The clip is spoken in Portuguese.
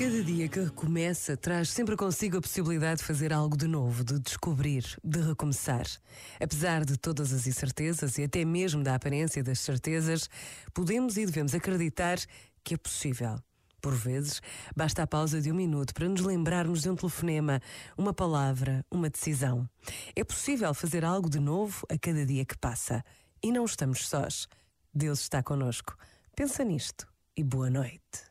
Cada dia que recomeça traz sempre consigo a possibilidade de fazer algo de novo, de descobrir, de recomeçar. Apesar de todas as incertezas e até mesmo da aparência das certezas, podemos e devemos acreditar que é possível. Por vezes, basta a pausa de um minuto para nos lembrarmos de um telefonema, uma palavra, uma decisão. É possível fazer algo de novo a cada dia que passa. E não estamos sós. Deus está conosco. Pensa nisto e boa noite.